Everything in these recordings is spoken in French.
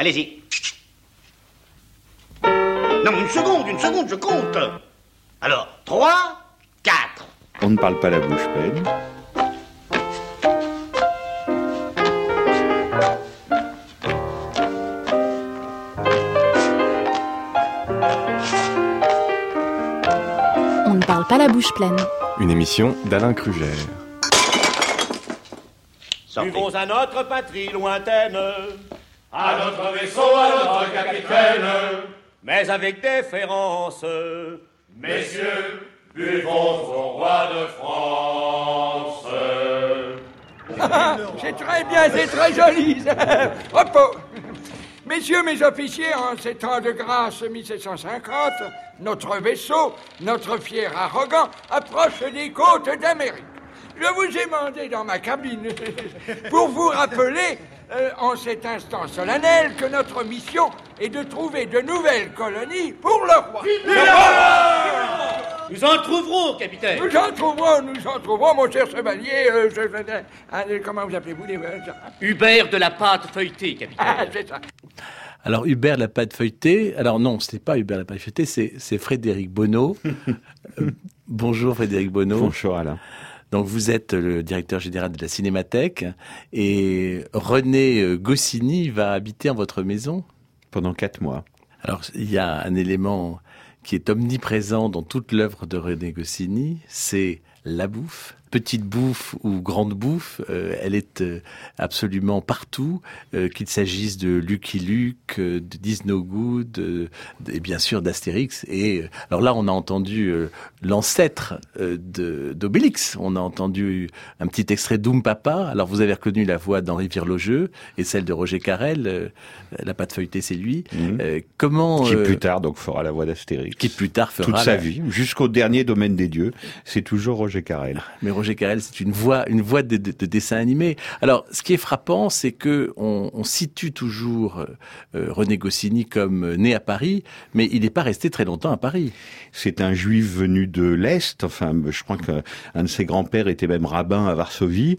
Allez-y. Non, une seconde, une seconde, je compte. Alors, 3, 4. On ne parle pas la bouche pleine. On ne parle pas la bouche pleine. Une émission d'Alain Kruger. Buvons à notre patrie lointaine, à notre vaisseau, à notre capitaine. mais avec déférence. Messieurs, buvons au roi de France. C'est très bien, c'est très joli. Repos. Messieurs mes officiers, en ces temps de grâce 1750, notre vaisseau, notre fier arrogant, approche des côtes d'Amérique. Je vous ai mandé dans ma cabine pour vous rappeler, euh, en cet instant solennel, que notre mission est de trouver de nouvelles colonies pour le roi. Nous en trouverons, capitaine. Nous en trouverons, nous en trouverons, mon cher chevalier. euh, je, je- comment vous appelez-vous les- Hubert de la pâte feuilletée, capitaine. Ah, c'est ça. Alors Hubert la pâte feuilletée, alors non, ce n'est pas Hubert la pâte feuilletée, c'est, c'est Frédéric Bonneau. Euh, bonjour Frédéric Bonneau. Bonjour Alain. Donc vous êtes le directeur général de la Cinémathèque et René euh, Goscinny va habiter en votre maison? Pendant quatre mois. Alors il y a un élément qui est omniprésent dans toute l'œuvre de René Goscinny, c'est la bouffe. Petite bouffe ou grande bouffe, euh, elle est euh, absolument partout, euh, qu'il s'agisse de Lucky Luke, de Disney Good, et bien sûr d'Astérix. Et alors là, on a entendu l'ancêtre d'Obélix. On a entendu un petit extrait d'Oum Papa. Alors vous avez reconnu la voix d'Henri Virlogeux et celle de Roger Carrel. la pâte feuilletée, c'est lui. Mhm. Comment Qui plus tard donc fera la voix d'Astérix. qui plus tard fera toute sa la- vie, jusqu'au dernier domaine des dieux, c'est toujours Roger Carrel. Mais C'est une voix, une voix de, de- de dessin animé. Alors, ce qui est frappant, c'est que on, situe toujours euh, euh, René Goscinny comme euh, né à Paris, mais il n'est pas resté très longtemps à Paris. C'est un juif venu de l'Est, enfin je crois qu'un de ses grands-pères était même rabbin à Varsovie,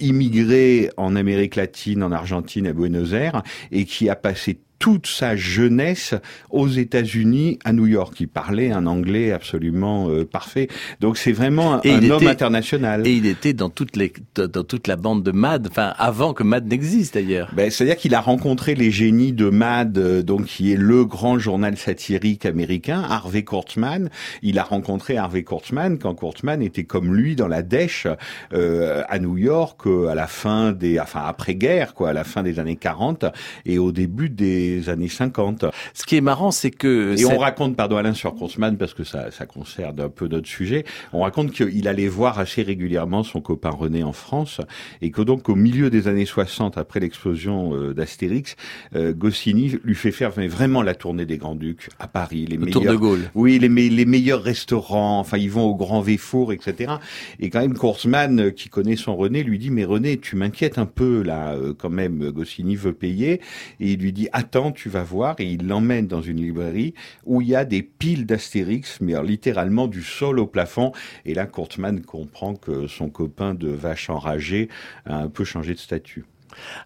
immigré en Amérique latine, en Argentine, à Buenos Aires, et qui a passé toute sa jeunesse aux États-Unis, à New York. Il parlait un anglais absolument euh, parfait. Donc c'est vraiment un, Et un il homme était- international. Et il était dans toute, les, dans toute la bande de Mad, enfin avant que Mad n'existe d'ailleurs. Ben, C'est-à-dire qu'il a rencontré les génies de Mad, euh, donc qui est le grand journal satirique américain, Harvey Kurtzman. Il a rencontré Harvey Kurtzman quand Kurtzman était comme lui dans la dèche euh, à New York euh, à la fin des, enfin après-guerre, quoi, à la fin des années 40 et au début des années 50. Ce qui est marrant, c'est que Et cette- on raconte, pardon Alain, sur Kurtzman, parce que ça, ça concerne un peu notre sujet, on raconte qu'il allait voir assez régulièrement son copain René en France, et que donc au milieu des années 60, après l'explosion euh, d'Astérix, euh, Goscinny lui fait faire mais vraiment la tournée des Grands-Ducs à Paris, les autour meilleurs... de Gaulle. Oui, les, me- les meilleurs restaurants, enfin ils vont au Grand Véfour, etc. Et quand même Kurtzman, euh, qui connaît son René, lui dit mais René, tu m'inquiètes un peu là, quand même Goscinny veut payer. Et il lui dit attends, tu vas voir. Et il l'emmène dans une librairie où il y a des piles d'Astérix, mais littéralement du sol au plafond. Et là, Kurtzman comprend que son copain de vache enragée a un peu changé de statut.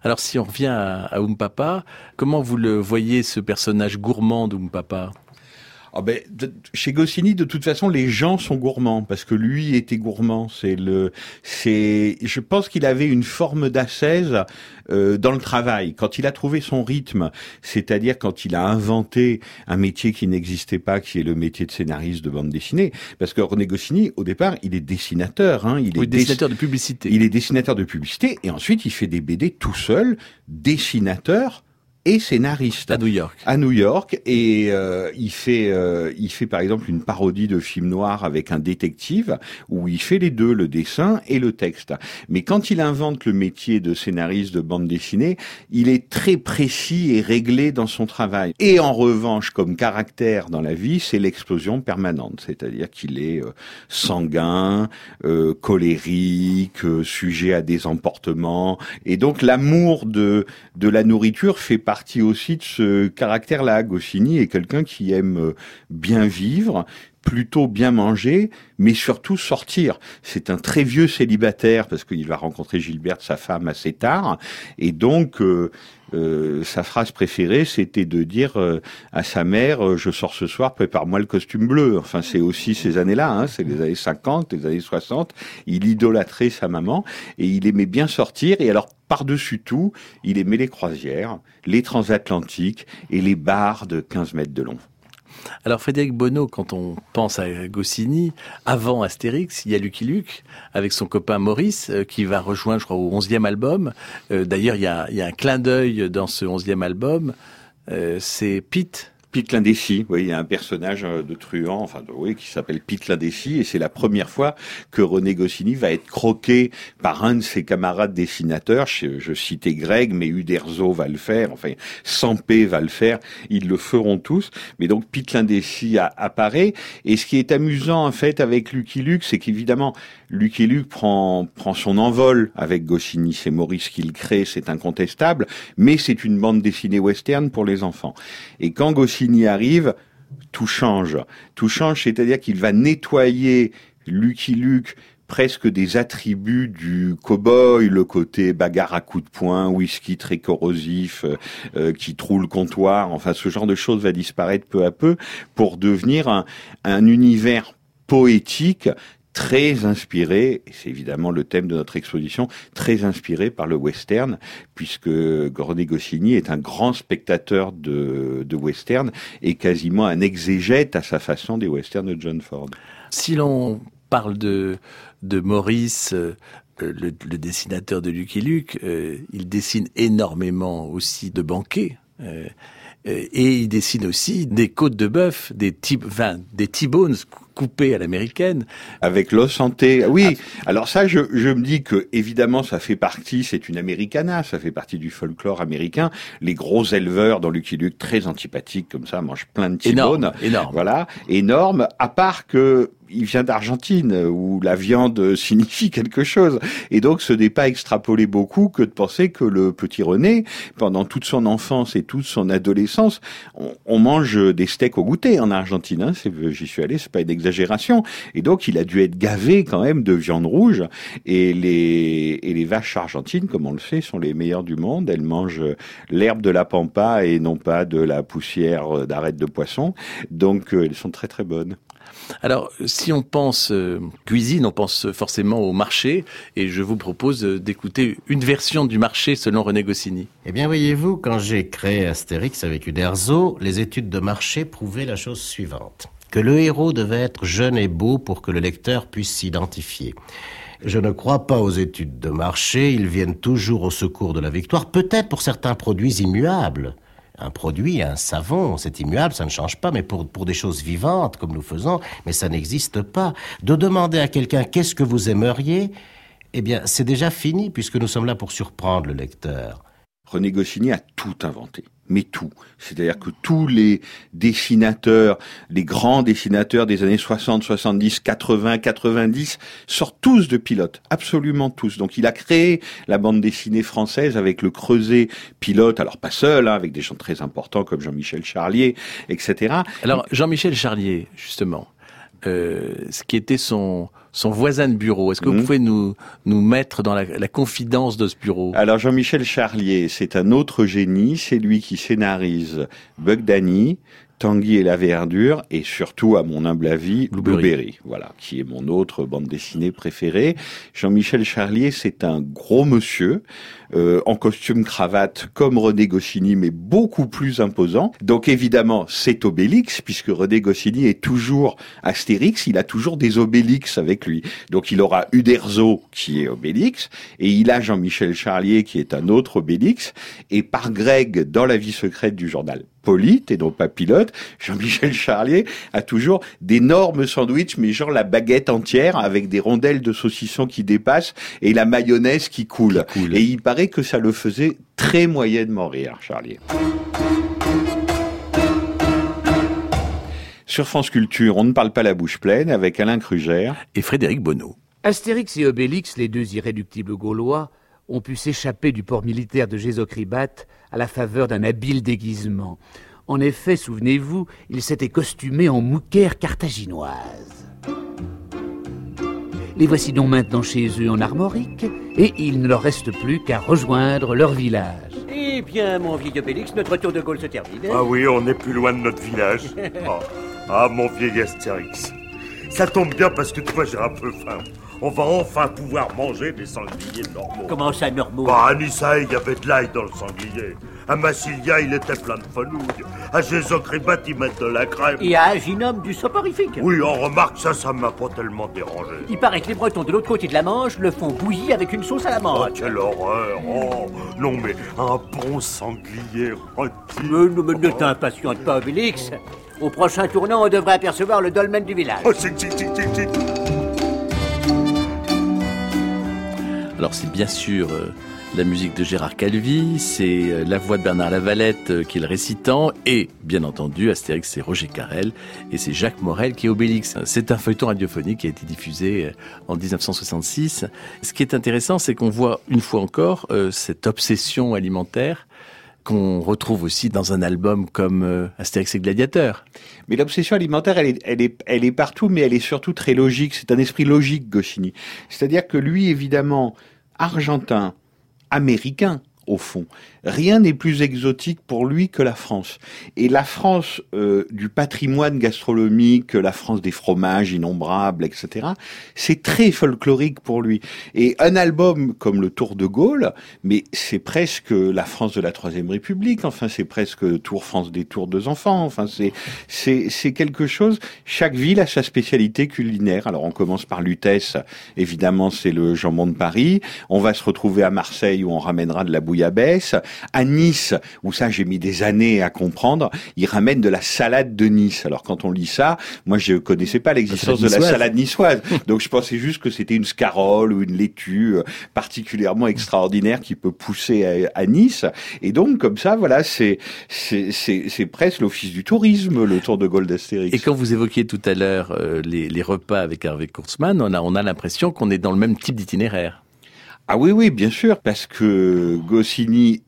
Alors si on revient à, à Oum Papa, comment vous le voyez ce personnage gourmand d'Oum Papa Ah ben, chez Goscinny, de toute façon, les gens sont gourmands parce que lui était gourmand. C'est le, c'est, je pense qu'il avait une forme d'ascèse euh, dans le travail. Quand il a trouvé son rythme, c'est-à-dire quand il a inventé un métier qui n'existait pas, qui est le métier de scénariste de bande dessinée, parce que René Goscinny, au départ, il est dessinateur. Hein, il est Oui, dess- dessinateur de publicité. il est dessinateur de publicité et ensuite il fait des BD tout seul, dessinateur et scénariste. À New York. à New York et euh, il fait euh, il fait par exemple une parodie de film noir avec un détective où il fait les deux le dessin et le texte. Mais quand il invente le métier de scénariste de bande dessinée il est très précis et réglé dans son travail. Et en revanche comme caractère dans la vie c'est l'explosion permanente. C'est-à-dire qu'il est euh, sanguin euh, colérique euh, sujet à des emportements. Et donc l'amour de de la nourriture fait partie aussi de ce caractère-là. Goscinny est quelqu'un qui aime euh, bien vivre, plutôt bien manger, mais surtout sortir. C'est un très vieux célibataire parce qu'il va rencontrer Gilberte, sa femme, assez tard, et donc euh, euh, sa phrase préférée, c'était de dire euh, à sa mère euh, Je sors ce soir, prépare-moi le costume bleu ». Enfin, c'est aussi ces années-là, hein, c'est les années 50, les années 60. Il idolâtrait sa maman et il aimait bien sortir. Et alors, par-dessus tout, il aimait les croisières, les transatlantiques et les bars de 15 mètres de long. Alors Frédéric Bonneau, quand on pense à Goscinny, avant Astérix, il y a Lucky Luke avec son copain Maurice euh, qui va rejoindre, je crois, au 11e album. Euh, d'ailleurs, il y a, un clin d'œil dans ce 11e album. Euh, c'est Pete Pete l'indécis, oui, il y a un personnage euh, de truand, enfin, oui, qui s'appelle Pete l'indécis, et c'est la première fois que René Goscinny va être croqué par un de ses camarades dessinateurs. Je, citais Greg, mais Uderzo va le faire, enfin, Sampé va le faire, ils le feront tous. Mais donc, Pete l'indécis apparaît, et ce qui est amusant, en fait, avec Lucky Luke, c'est qu'évidemment, Lucky Luke prend, prend son envol avec Goscinny, c'est Maurice qui le crée, c'est incontestable, mais c'est une bande dessinée western pour les enfants. Et quand Goscinny arrive, tout change. Tout change, c'est-à-dire qu'il va nettoyer Lucky Luke presque des attributs du cow-boy, le côté bagarre à coups de poing, whisky très corrosif, euh, euh, qui troue le comptoir, enfin ce genre de choses va disparaître peu à peu pour devenir un univers poétique très inspiré, c'est évidemment le thème de notre exposition, très inspiré par le western, puisque René Goscinny est un grand spectateur de, de western et quasiment un exégète à sa façon des westerns de John Ford. Si l'on parle de, de Maurice, euh, le, dessinateur de Lucky Luke, euh, il dessine énormément aussi de banquets. Euh, et il dessine aussi des côtes de bœuf, des, des T-bones coupé à l'américaine. Avec l'os santé. Oui. Ah. Alors ça, je, je me dis que évidemment, ça fait partie, c'est une americana, ça fait partie du folklore américain. Les gros éleveurs dans Lucky Luke, très antipathiques comme ça, mangent plein de Énorme, énorme. Voilà, énorme. À part que il vient d'Argentine, où la viande signifie quelque chose. Et donc, ce n'est pas extrapoler beaucoup que de penser que le petit René, pendant toute son enfance et toute son adolescence, on, mange des steaks au goûter en Argentine. Hein. J'y suis allé, c'est pas une exagération. Et donc, il a dû être gavé quand même de viande rouge. Et les, et les vaches argentines, comme on le sait, sont les meilleures du monde. Elles mangent l'herbe de la pampa et non pas de la poussière d'arête de poisson. Donc, euh, elles sont très très bonnes. Alors, si on pense euh, cuisine, on pense forcément au marché, et je vous propose d'écouter une version du marché selon René Goscinny. Eh bien, voyez-vous, quand j'ai créé Astérix avec Uderzo, les études de marché prouvaient la chose suivante que le héros devait être jeune et beau pour que le lecteur puisse s'identifier. Je ne crois pas aux études de marché, ils viennent toujours au secours de la victoire, peut-être pour certains produits immuables un produit, un savon, c'est immuable, ça ne change pas, mais pour, pour des choses vivantes, comme nous faisons, mais ça n'existe pas. De demander à quelqu'un qu'est-ce que vous aimeriez, eh bien, c'est déjà fini, puisque nous sommes là pour surprendre le lecteur. René Goscinny a tout inventé mais tout. C'est-à-dire que tous les dessinateurs, les grands dessinateurs des années 60, 70, 80, 90 sortent tous de pilote, absolument tous. Donc il a créé la bande dessinée française avec le creuset pilote, alors pas seul, hein, avec des gens très importants comme Jean-Michel Charlier, etc. Alors Jean-Michel Charlier, justement, euh, ce qui était son son voisin de bureau. Est-ce que vous mhm. pouvez nous nous mettre dans la, la confidence de ce bureau? Alors Jean-Michel Charlier, c'est un autre génie. C'est lui qui scénarise Bug Danny, Tanguy et la verdure, et surtout, à mon humble avis, Blueberry. voilà, qui est mon autre bande dessinée préférée. Jean-Michel Charlier, c'est un gros monsieur, euh, en costume cravate, comme René Goscinny, mais beaucoup plus imposant. Donc évidemment, c'est Obélix, puisque René Goscinny est toujours Astérix, il a toujours des Obélix avec lui. Donc il aura Uderzo, qui est Obélix, et il a Jean-Michel Charlier, qui est un autre Obélix, et par Greg, dans la vie secrète du journal Polite et non pas pilote, Jean-Michel Charlier a toujours d'énormes sandwichs, mais genre la baguette entière avec des rondelles de saucisson qui dépassent et la mayonnaise qui coule. Et il paraît que ça le faisait très moyennement rire, Charlier. Sur France Culture, on ne parle pas la bouche pleine avec Alain Krugère et Frédéric Bonneau. Astérix et Obélix, les deux irréductibles Gaulois, ont pu s'échapper du port militaire de Gésocribat à la faveur d'un habile déguisement. En effet, souvenez-vous, ils s'étaient costumés en mouquère carthaginoise. Les voici donc maintenant chez eux en Armorique, et il ne leur reste plus qu'à rejoindre leur village. Eh bien, mon vieil Obélix, notre tour de Gaulle se termine. Ah oui, on n'est plus loin de notre village. Ah, ah, mon vieil Astérix. Ça tombe bien parce que toi, j'ai un peu faim. On va enfin pouvoir manger des sangliers normaux. Comment ça, normaux? Bah, à Nissa, il y avait de l'ail dans le sanglier. À Massilia, il était plein de fenouil. À Jésus-Christ, ils mettent de la crème. Et à Aginum, du soporifique. Oui, on remarque ça, ça m'a pas tellement dérangé. Il paraît que les Bretons de l'autre côté de la Manche le font bouillir avec une sauce à la Oh, menthe. quelle horreur Oh, non, mais un bon sanglier rôti. Mais, ne- mais ne t'impatiente pas, Obélix. Au prochain tournant, on devrait apercevoir le dolmen du village. Oh, c'est c'est- c'est- c'est- c'est- Alors c'est bien sûr euh, la musique de Gérard Calvi, c'est euh, la voix de Bernard Lavalette euh, qui est le récitant, et bien entendu Astérix c'est Roger Carrel, et c'est Jacques Morel qui est Obélix. C'est un feuilleton radiophonique qui a été diffusé euh, en 1966. Ce qui est intéressant, c'est qu'on voit une fois encore cette obsession alimentaire qu'on retrouve aussi dans un album comme euh, Astérix et Gladiateur. Mais l'obsession alimentaire, elle est, elle, est, elle est partout, mais elle est surtout très logique. C'est un esprit logique, Goscinny. C'est-à-dire que lui, évidemment, argentin, américain, au fond. Rien n'est plus exotique pour lui que la France. Et la France euh, du patrimoine gastronomique, la France des fromages innombrables, etc., c'est très folklorique pour lui. Et un album comme le Tour de Gaulle, mais c'est presque la France de la Troisième République, enfin c'est presque Tour France des Tours deux enfants, enfin c'est c'est c'est quelque chose. Chaque ville a sa spécialité culinaire. Alors on commence par Lutèce, évidemment c'est le jambon de Paris. On va se retrouver à Marseille où on ramènera de la bouillabaisse. À Nice, où ça j'ai mis des années à comprendre, ils ramènent de la salade de Nice. Alors quand on lit ça, moi je connaissais pas l'existence de la salade niçoise. Donc je pensais juste que c'était une scarole ou une laitue euh, particulièrement extraordinaire qui peut pousser à, à Nice. Et donc comme ça, voilà, c'est c'est c'est c'est presque l'office du tourisme, le Tour de Gaulle d'Astérix. Et quand vous évoquiez tout à l'heure euh, les, les repas avec Hervé Kurtzman, on a, on a l'impression qu'on est dans le même type d'itinéraire. Ah oui, oui, bien sûr, parce que Goscinny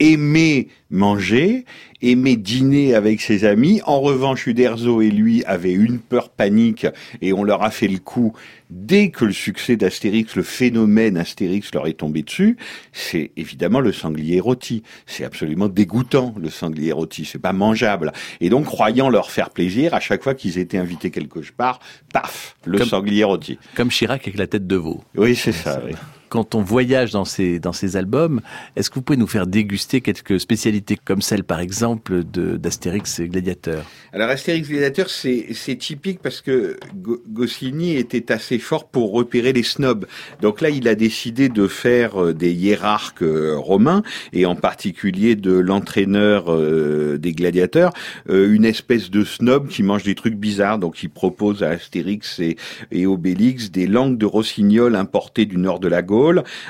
aimait manger, aimait dîner avec ses amis. En revanche, Uderzo et lui avaient une peur panique et on leur a fait le coup dès que le succès d'Astérix, le phénomène Astérix leur est tombé dessus. C'est évidemment le sanglier rôti. C'est absolument dégoûtant, le sanglier rôti. C'est pas mangeable. Et donc, croyant leur faire plaisir, à chaque fois qu'ils étaient invités quelque part, paf, le Comme- sanglier rôti. Comme Chirac avec la tête de veau. Oui, c'est ça. oui. Quand on voyage dans ces, dans ces albums, est-ce que vous pouvez nous faire déguster quelques spécialités comme celle, par exemple, d'Astérix et Gladiateur? Alors Astérix Gladiateur, c'est typique parce que Go- Goscinny était assez fort pour repérer les snobs. Donc là, il a décidé de faire euh, des hiérarques euh, romains et en particulier de l'entraîneur euh, des gladiateurs, une espèce de snob qui mange des trucs bizarres. Donc il propose à Astérix et, et Obélix des langues de rossignol importées du nord de la Gaule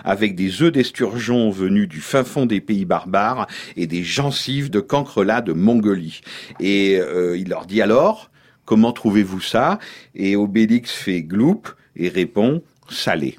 avec des œufs d'esturgeon venus du fin fond des pays barbares et des gencives de cancrelat de Mongolie. Et euh, il leur dit alors, comment trouvez-vous ça? Et Obélix fait gloup et répond salé.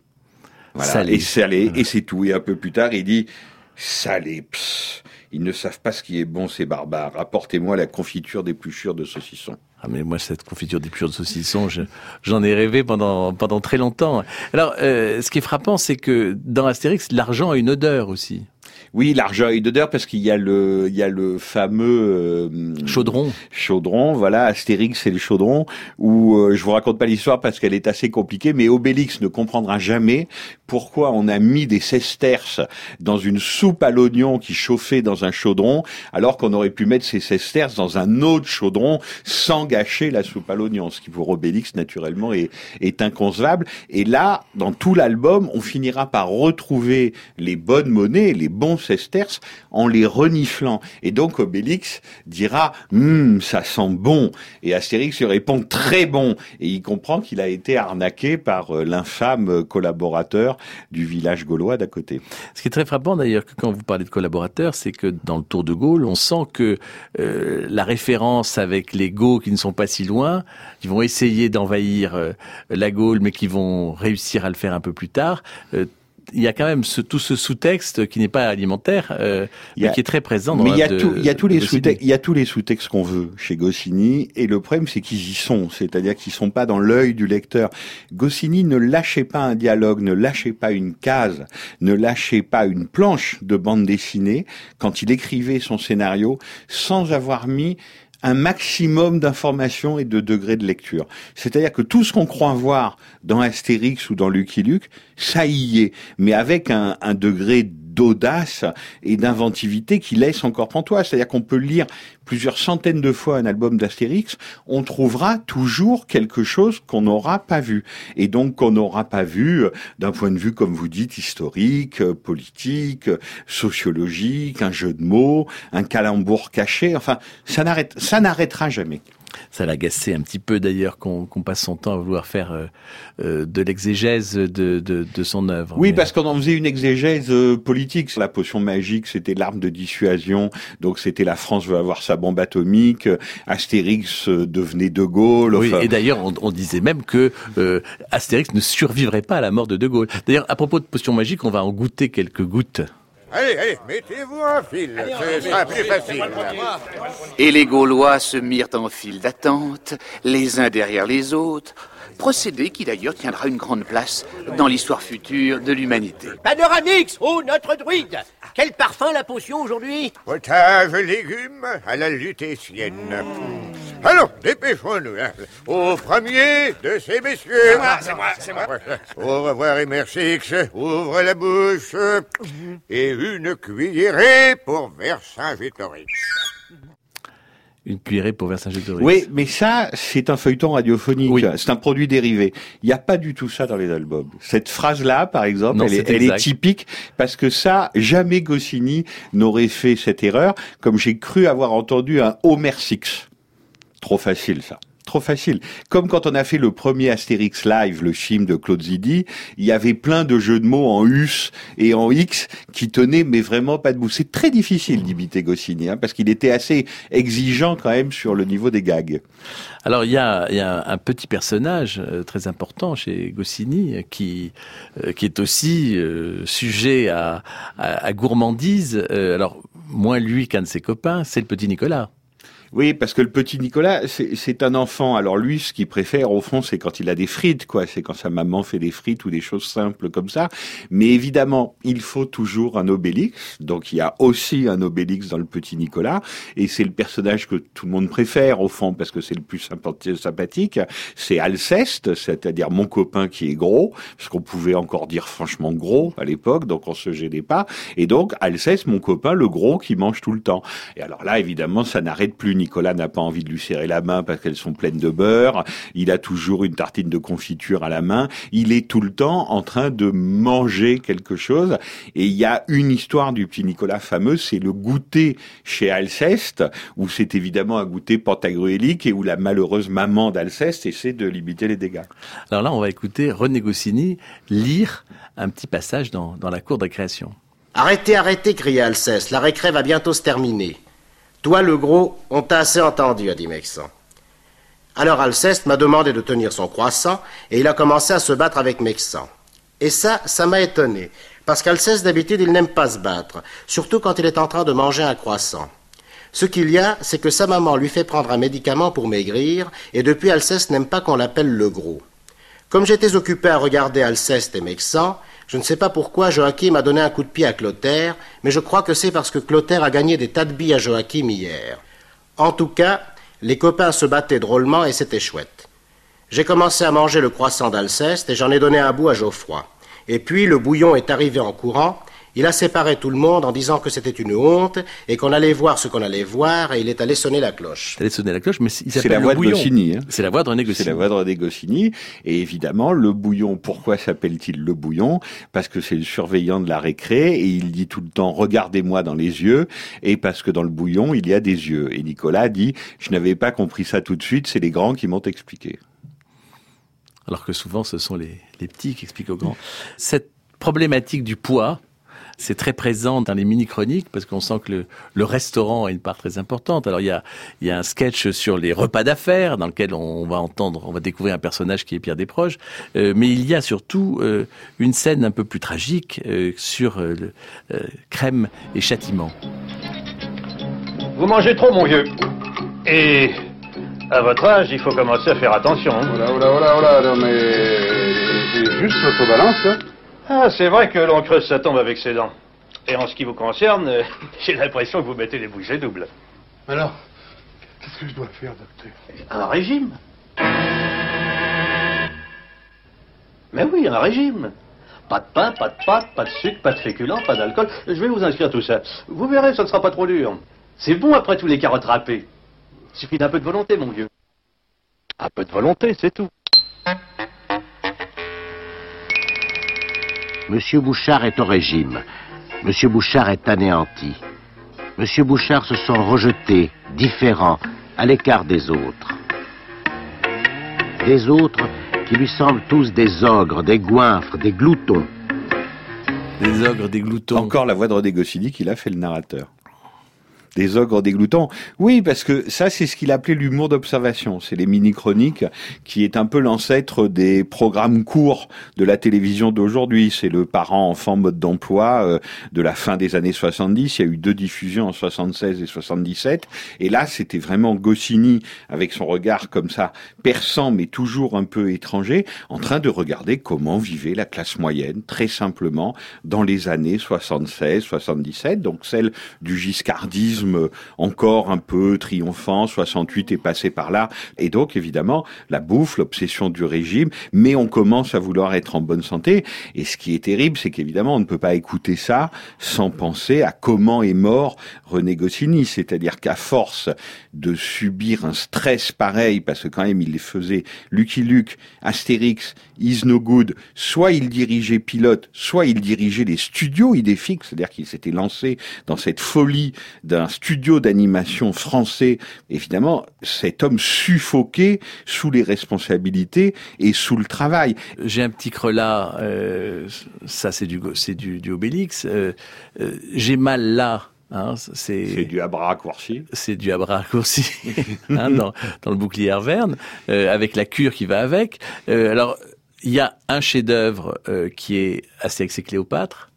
Voilà, Salé. et salé, et c'est tout. Et un peu plus tard, il dit salé. pss. Ils ne savent pas ce qui est bon, ces barbares. Apportez-moi la confiture d'épluchure de saucisson. Ah mais moi cette confiture d'épluchure de saucisson, je- j'en ai rêvé pendant pendant très longtemps. Alors euh, ce qui est frappant, c'est que dans Astérix, l'argent a une odeur aussi. Oui, l'argent et d'odeur parce qu'il y a le, il y a le fameux euh, Chaudron. Chaudron, voilà, Astérix c'est le chaudron, où euh, je vous raconte pas l'histoire parce qu'elle est assez compliquée, mais Obélix ne comprendra jamais pourquoi on a mis des sesterces dans une soupe à l'oignon qui chauffait dans un chaudron, alors qu'on aurait pu mettre ces sesterces dans un autre chaudron sans gâcher la soupe à l'oignon, ce qui pour Obélix naturellement est, est inconcevable. Et là, dans tout l'album, on finira par retrouver les bonnes monnaies, les bons en les reniflant. Et donc Obélix dira Hum, ça sent bon. Et Astérix lui répond très bon. Et il comprend qu'il a été arnaqué par euh, l'infâme collaborateur du village gaulois d'à côté. Ce qui est très frappant d'ailleurs, quand vous parlez de collaborateurs, c'est que dans le Tour de Gaulle, on sent que euh, la référence avec les Gauls qui ne sont pas si loin, qui vont essayer d'envahir euh, la Gaule, mais qui vont réussir à le faire un peu plus tard, il y a quand même ce, tout ce sous-texte qui n'est pas alimentaire, euh, mais qui est très présent dans Mais il y a tout, il y a tous les sous-textes, il y a tous les sous-textes qu'on veut chez Goscinny, et le problème c'est qu'ils y sont, c'est-à-dire qu'ils sont pas dans l'œil du lecteur. Goscinny ne lâchait pas un dialogue, ne lâchait pas une case, ne lâchait pas une planche de bande dessinée quand il écrivait son scénario sans avoir mis un maximum d'informations et de degrés de lecture. C'est-à-dire que tout ce qu'on croit voir dans Astérix ou dans Lucky Luke, ça y est, mais avec un, un degré d'audace et d'inventivité qui laisse encore pantois. C'est-à-dire qu'on peut lire plusieurs centaines de fois un album d'Astérix, on trouvera toujours quelque chose qu'on n'aura pas vu. Et donc qu'on n'aura pas vu euh, d'un point de vue, comme vous dites, historique, euh, politique, euh, sociologique, un jeu de mots, un calembour caché. Enfin, ça n'arrête, ça n'arrêtera jamais. Ça l'agaçait un petit peu d'ailleurs qu'on passe son temps à vouloir faire euh, euh, de l'exégèse de, de, de son œuvre. Oui, Mais- parce qu'on en faisait une exégèse euh, politique. La potion magique, c'était l'arme de dissuasion. Donc c'était la France veut avoir sa bombe atomique. Astérix euh, devenait De Gaulle. Oui, Enfin, et d'ailleurs, on, on disait même que euh, Astérix ne survivrait pas à la mort de De Gaulle. D'ailleurs, à propos de potion magique, on va en goûter quelques gouttes. Allez, allez, mettez-vous en fil, ce sera plus facile. Et les Gaulois se mirent en file d'attente, les uns derrière les autres, procédé qui d'ailleurs tiendra une grande place dans l'histoire future de l'humanité. Panoramix Oh, notre druide Quel parfum la potion aujourd'hui? Potage, légumes, à la lutétienne. Allons, dépêchons-nous. hein. Au premier de ces messieurs. C'est moi, c'est moi, c'est moi. Au revoir, Emersix. Ouvre la bouche. Et une cuillerée pour Vercingétorix. Une cuillerée pour Vercingétorix. Oui, mais ça, c'est un feuilleton radiophonique. C'est un produit dérivé. Il n'y a pas du tout ça dans les albums. Cette phrase-là, par exemple, Non, elle, est, elle typique parce que ça, jamais Goscinny n'aurait fait cette erreur, comme j'ai cru avoir entendu un Homer Six. Trop facile, ça. Trop facile. Comme quand on a fait le premier Astérix Live, le film de Claude Zidi, il y avait plein de jeux de mots en us et en x qui tenaient mais vraiment pas debout. C'est très difficile d'imiter Goscinny, hein, parce qu'il était assez exigeant quand même sur le niveau des gags. Alors il y a, y a un petit personnage euh, très important chez Goscinny euh, qui euh, qui est aussi sujet à, à, à gourmandise. Alors moins lui qu'un de ses copains, c'est le petit Nicolas. Oui, parce que le petit Nicolas, c'est un enfant. Alors lui, ce qu'il préfère, au fond, c'est quand il a des frites, quoi. C'est quand sa maman fait des frites ou des choses simples comme ça. Mais évidemment, il faut toujours un Obélix. Donc il y a aussi un Obélix dans le petit Nicolas. Et c'est le personnage que tout le monde préfère, au fond, parce que c'est le plus sympathi- sympathique. C'est Alceste, c'est-à-dire mon copain qui est gros, parce qu'on pouvait encore dire franchement gros à l'époque, donc on se gênait pas. Et donc Alceste, mon copain, le gros qui mange tout le temps. Et alors là, évidemment, ça n'arrête plus. Nicolas n'a pas envie de lui serrer la main parce qu'elles sont pleines de beurre. Il a toujours une tartine de confiture à la main. Il est tout le temps en train de manger quelque chose. Et il y a une histoire du petit Nicolas fameux, c'est le goûter chez Alceste, où c'est évidemment un goûter pantagruélique et où la malheureuse maman d'Alceste essaie de limiter les dégâts. Alors là, on va écouter René Goscinny lire un petit passage dans, dans la cour de récréation. Arrêtez, arrêtez, cria Alceste. La récré va bientôt se terminer. Toi, le gros, on t'a assez entendu, a dit Mexan. Alors Alceste m'a demandé de tenir son croissant et il a commencé à se battre avec Mexan. Et ça, ça m'a étonné, parce qu'Alceste, d'habitude, il n'aime pas se battre, surtout quand il est en train de manger un croissant. Ce qu'il y a, c'est que sa maman lui fait prendre un médicament pour maigrir, et depuis Alceste n'aime pas qu'on l'appelle le gros. Comme j'étais occupé à regarder Alceste et Mexan, je ne sais pas pourquoi Joachim a donné un coup de pied à Clotaire, mais je crois que c'est parce que Clotaire a gagné des tas de billes à Joachim hier. En tout cas, les copains se battaient drôlement et c'était chouette. J'ai commencé à manger le croissant d'Alceste et j'en ai donné un bout à Geoffroy. Et puis le bouillon est arrivé en courant. Il a séparé tout le monde en disant que c'était une honte et qu'on allait voir ce qu'on allait voir et il est allé sonner la cloche. Il allait sonner la cloche, mais il C'est s'appelle la le voix de bouillon. Goscinny. Hein. C'est la voix de René C'est Goscinny. la voix de René Goscinny. Et évidemment, le bouillon, pourquoi s'appelle-t-il le bouillon? Parce que c'est le surveillant de la récré et il dit tout le temps regardez-moi dans les yeux et parce que dans le bouillon, il y a des yeux. Et Nicolas dit je n'avais pas compris ça tout de suite, c'est les grands qui m'ont expliqué. Alors que souvent, ce sont les, les petits qui expliquent aux grands. Cette problématique du poids c'est très présent dans les mini-chroniques parce qu'on sent que le, le, restaurant a une part très importante. Alors il y a, il y a un sketch sur les repas d'affaires dans lequel on va entendre, on va découvrir un personnage qui est Pierre Desproges, euh, mais il y a surtout euh, une scène un peu plus tragique euh, sur euh, le, crème et châtiment. Vous mangez trop, mon vieux. Et à votre âge, il faut commencer à faire attention. Hein. Oula, oula, oula, oula, non mais juste l'autobalance. Hein. Ah, c'est vrai que l'on creuse sa tombe avec ses dents. Et en ce qui vous concerne, euh, j'ai l'impression que vous mettez les bouchées doubles. Alors, qu'est-ce que je dois faire, docteur? Un régime. Mais oui, un régime. Pas de pain, pas de pâtes, pas de sucre, pas de féculents, pas d'alcool. Je vais vous inscrire tout ça. Vous verrez, ça ne sera pas trop dur. C'est bon après tous les carottes râpées. Il suffit d'un peu de volonté, mon vieux. Un peu de volonté, c'est tout. Monsieur Bouchard est au régime. Monsieur Bouchard est anéanti. Monsieur Bouchard se sent rejeté, différent, à l'écart des autres. Des autres qui lui semblent tous des ogres, des goinfres, des gloutons. Des ogres, des gloutons. Encore la voix de Rodé Goscinny qui l'a fait le narrateur des ogres dégloutants. Oui, parce que ça, c'est ce qu'il appelait l'humour d'observation. C'est les mini-chroniques, qui est un peu l'ancêtre des programmes courts de la télévision d'aujourd'hui. C'est le parent-enfant mode d'emploi euh, de la fin des années 70. Il y a eu deux diffusions en 76 et 77. Et là, c'était vraiment Goscinny, avec son regard comme ça, perçant, mais toujours un peu étranger, en train de regarder comment vivait la classe moyenne, très simplement, dans les années 76, 77, donc celle du giscardisme encore un peu triomphant, 68 est passé par là, et donc évidemment la bouffe, l'obsession du régime, mais on commence à vouloir être en bonne santé, et ce qui est terrible, c'est qu'évidemment on ne peut pas écouter ça sans penser à comment est mort René Goscinny, c'est-à-dire qu'à force de subir un stress pareil, parce que quand même il les faisait Lucky Luke, Astérix, Is No Good, soit il dirigeait pilote, soit il dirigeait les studios Idéfix, c'est-à-dire qu'il s'était lancé dans cette folie d'un studio d'animation français, évidemment, cet homme suffoqué sous les responsabilités et sous le travail. J'ai un petit creux là, euh, ça c'est du, c'est du, du Obélix. Euh, euh, J'ai mal là. Hein, c'est du abra C'est du abra hein, dans, dans, le bouclier Verne, euh, avec la cure qui va avec. Euh, alors, il y a un chef-d'œuvre euh, qui est Astérix et Cléopâtre,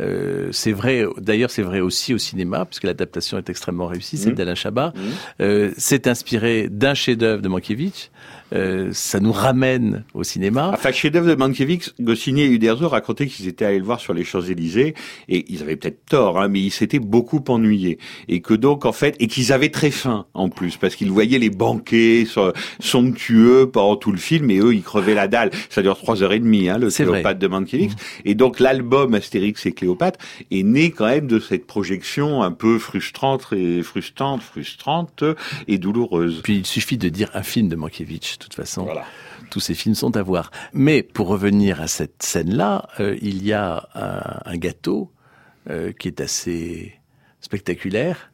euh, c'est vrai, d'ailleurs, c'est vrai aussi au cinéma, puisque l'adaptation est extrêmement réussie, celle mmh. d'Alain Chabat. Mmh. Euh, c'est inspiré d'un chef-d'œuvre de Mankiewicz. Euh, ça nous ramène au cinéma. Enfin, chef-d'œuvre de Mankiewicz, Goscinny et Uderzo racontaient qu'ils étaient allés le voir sur les Champs-Élysées, et ils avaient peut-être tort, hein, mais ils s'étaient beaucoup ennuyés. Et que donc, en fait, et qu'ils avaient très faim, en plus, parce qu'ils voyaient les banquets somptueux pendant tout le film, et eux, ils crevaient la dalle. Ça dure trois heures et demie, hein, le Cléopâtre de Mankiewicz. Mmh. Et donc, l'album Astérix et Cléopâtre est né quand même de cette projection un peu frustrante et frustrante, frustrante et douloureuse. Puis il suffit de dire un film de Mankiewicz, de toute façon. Tous ces films sont à voir. Mais pour revenir à cette scène-là, euh, il y a un, gâteau euh, qui est assez spectaculaire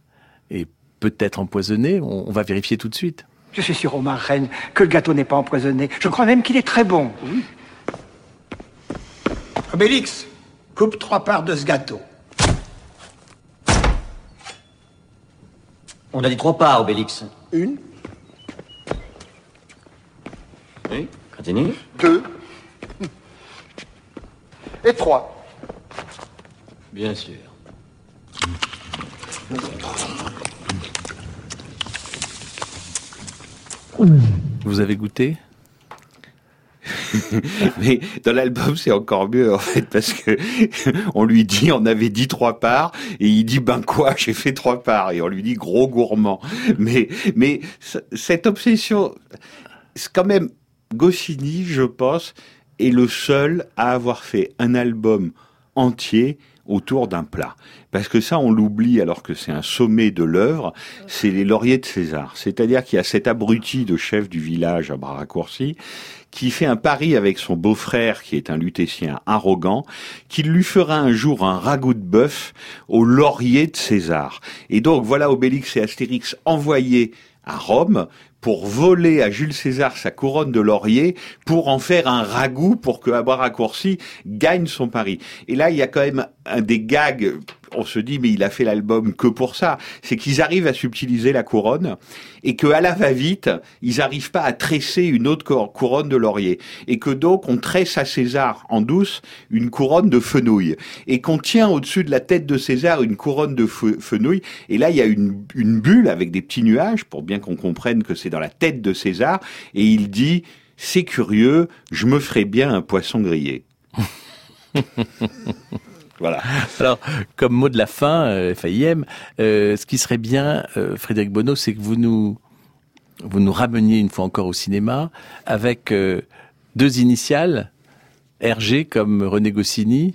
et peut-être empoisonné. On, va vérifier tout de suite. Je suis sûr, Omar Reine, que le gâteau n'est pas empoisonné. Je crois même qu'il est très bon. Oui. Obélix, Coupe trois parts de ce gâteau. On a dit trois parts, Obélix. Une. Deux. Et trois. Bien sûr. Vous avez goûté? Mais dans l'album, c'est encore mieux en fait parce que on lui dit, on avait dit trois parts et il dit ben quoi, j'ai fait trois parts et on lui dit gros gourmand. Mais mais cette obsession, c'est quand même Goscinny, je pense, est le seul à avoir fait un album entier autour d'un plat. Parce que ça, on l'oublie alors que c'est un sommet de l'œuvre, c'est les lauriers de César. C'est-à-dire qu'il y a cet abruti de chef du village à bras raccourcis qui fait un pari avec son beau-frère, qui est un lutétien arrogant, qu'il lui fera un jour un ragoût de bœuf au laurier de César. Et donc voilà Obélix et Astérix envoyés à Rome pour voler à Jules César sa couronne de laurier pour en faire un ragoût pour que à raccourci gagne son pari. Et là, il y a quand même un des gags on se dit mais il a fait l'album que pour ça. C'est qu'ils arrivent à subtiliser la couronne et que à la va-vite, ils n'arrivent pas à tresser une autre couronne de laurier et que donc on tresse à César en douce une couronne de fenouil et qu'on tient au-dessus de la tête de César une couronne de fenouil et là il y a une, une bulle avec des petits nuages pour bien qu'on comprenne que c'est dans la tête de César, et il dit, c'est curieux, je me ferai bien un poisson grillé. Voilà. Alors, comme mot de la fin, euh, FAIM, euh, ce qui serait bien, euh, Frédéric Bonneau, c'est que vous nous, vous nous rameniez une fois encore au cinéma avec euh, deux initiales, RG comme René Goscinny,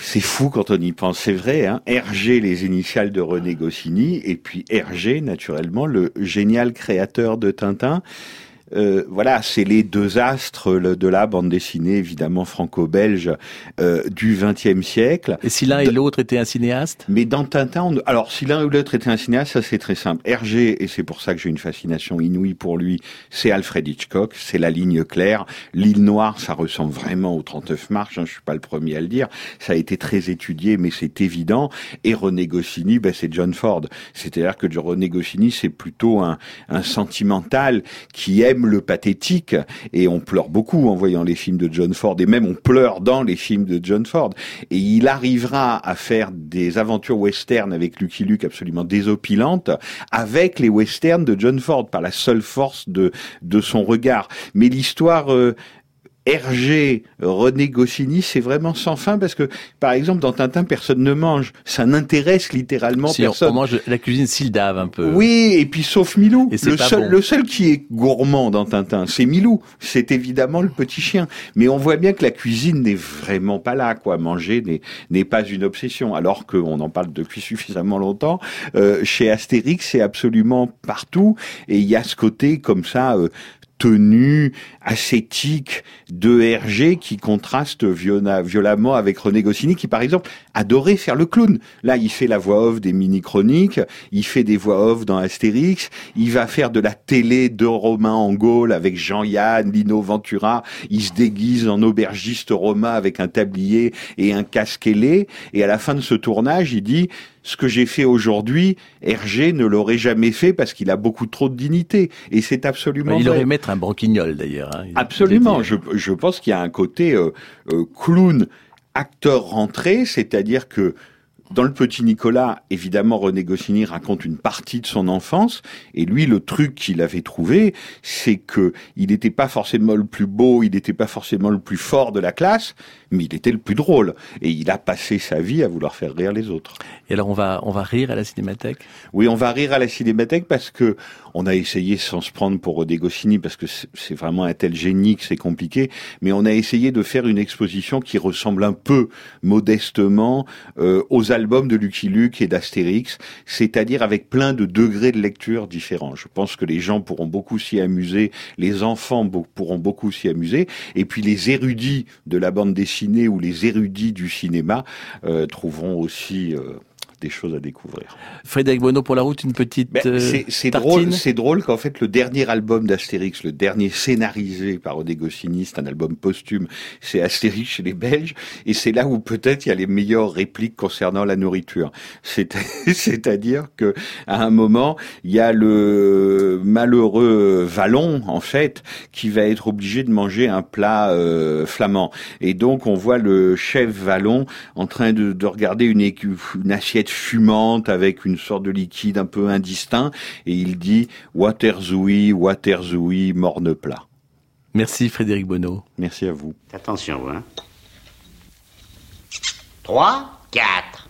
c'est fou quand on y pense, c'est vrai. Hein RG, les initiales de René Goscinny, et puis RG, naturellement, le génial créateur de Tintin. Euh, voilà, c'est les deux astres de la bande dessinée, évidemment franco-belge euh, du XXe siècle. Et si l'un et l'autre étaient un cinéaste? Mais dans Tintin, alors si l'un ou l'autre était un cinéaste, ça c'est très simple. Hergé, et c'est pour ça que j'ai une fascination inouïe pour lui, c'est Alfred Hitchcock, c'est la ligne claire. L'île Noire, ça ressemble vraiment au 39 mars, hein, je suis pas le premier à le dire. Ça a été très étudié, mais c'est évident. Et René Goscinny, ben, c'est John Ford. C'est-à-dire que René Goscinny, c'est plutôt un, un sentimental qui aime le pathétique et on pleure beaucoup en voyant les films de John Ford et même on pleure dans les films de John Ford. Et il arrivera à faire des aventures western avec Lucky Luke absolument désopilantes avec les westerns de John Ford par la seule force de de son regard. Mais l'histoire euh, Hergé, René Goscinny, c'est vraiment sans fin parce que, par exemple, dans Tintin, personne ne mange. Ça n'intéresse littéralement si personne. On mange la cuisine sildave un peu. Oui, et puis sauf Milou. le seul, le seul qui est gourmand dans Tintin, c'est Milou. C'est évidemment le petit chien. Mais on voit bien que la cuisine n'est vraiment pas là, quoi. Manger n'est pas une obsession. Alors qu'on en parle depuis suffisamment longtemps. Euh, chez Astérix, c'est absolument partout. Et il y a ce côté comme ça, euh, tenue ascétique de Hergé qui contraste violemment avec René Goscinny qui par exemple adorait faire le clown. Là, il fait la voix off des mini-chroniques, il fait des voix off dans Astérix, il va faire de la télé de Romain en Gaule avec Jean-Yann, Lino Ventura, il se déguise en aubergiste romain avec un tablier et un casque ailé et à la fin de ce tournage, il dit ce que j'ai fait aujourd'hui, Hergé ne l'aurait jamais fait parce qu'il a beaucoup trop de dignité. Et c'est absolument Il aurait mettre un branquignol d'ailleurs. Hein, absolument. Je, je, pense qu'il y a un côté euh, euh, clown, acteur rentré, c'est-à-dire que dans le petit Nicolas, évidemment, René Goscinny raconte une partie de son enfance, et lui, le truc qu'il avait trouvé, c'est que il n'était pas forcément le plus beau, il n'était pas forcément le plus fort de la classe, mais il était le plus drôle. Et il a passé sa vie à vouloir faire rire les autres. Et alors on va, on va rire à la cinémathèque? Oui, on va rire à la cinémathèque parce que on a essayé sans se prendre pour Goscinny parce que c'est vraiment un tel génie que c'est compliqué, mais on a essayé de faire une exposition qui ressemble un peu modestement euh, aux albums de Lucky Luke et d'Astérix, c'est-à-dire avec plein de degrés de lecture différents. Je pense que les gens pourront beaucoup s'y amuser, les enfants pourront beaucoup s'y amuser, et puis les érudits de la bande dessinée ou les érudits du cinéma euh, trouveront aussi euh, des choses à découvrir. Frédéric Bonneau pour la route, une petite ben, euh, C'est drôle, c'est drôle qu'en fait le dernier album d'Astérix, le dernier scénarisé par Odé Goscinny, c'est un album posthume, c'est Astérix chez les Belges, et c'est là où peut-être il y a les meilleures répliques concernant la nourriture. C'est-à-dire que à un moment, il y a le malheureux Vallon, en fait, qui va être obligé de manger un plat euh, flamand. Et donc on voit le chef Vallon en train de, de regarder une, une assiette fumante avec une sorte de liquide un peu indistinct et il dit Waterzooi, Waterzooi, morne plat. Merci Frédéric Bonneau. Merci à vous. Attention, hein. 3, 4.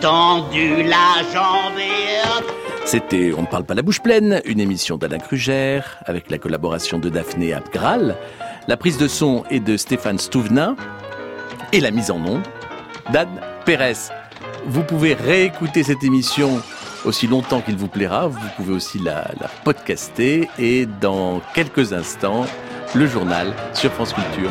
Tendu la jambe C'était On ne parle pas la bouche pleine, une émission d'Alain Krugère avec la collaboration de Daphné Abgral, la prise de son est de Stéphane Stouvenin et la mise en nom d'Anne Pérez. Vous pouvez réécouter cette émission aussi longtemps qu'il vous plaira. Vous pouvez aussi la, la podcaster et dans quelques instants, le journal sur France Culture.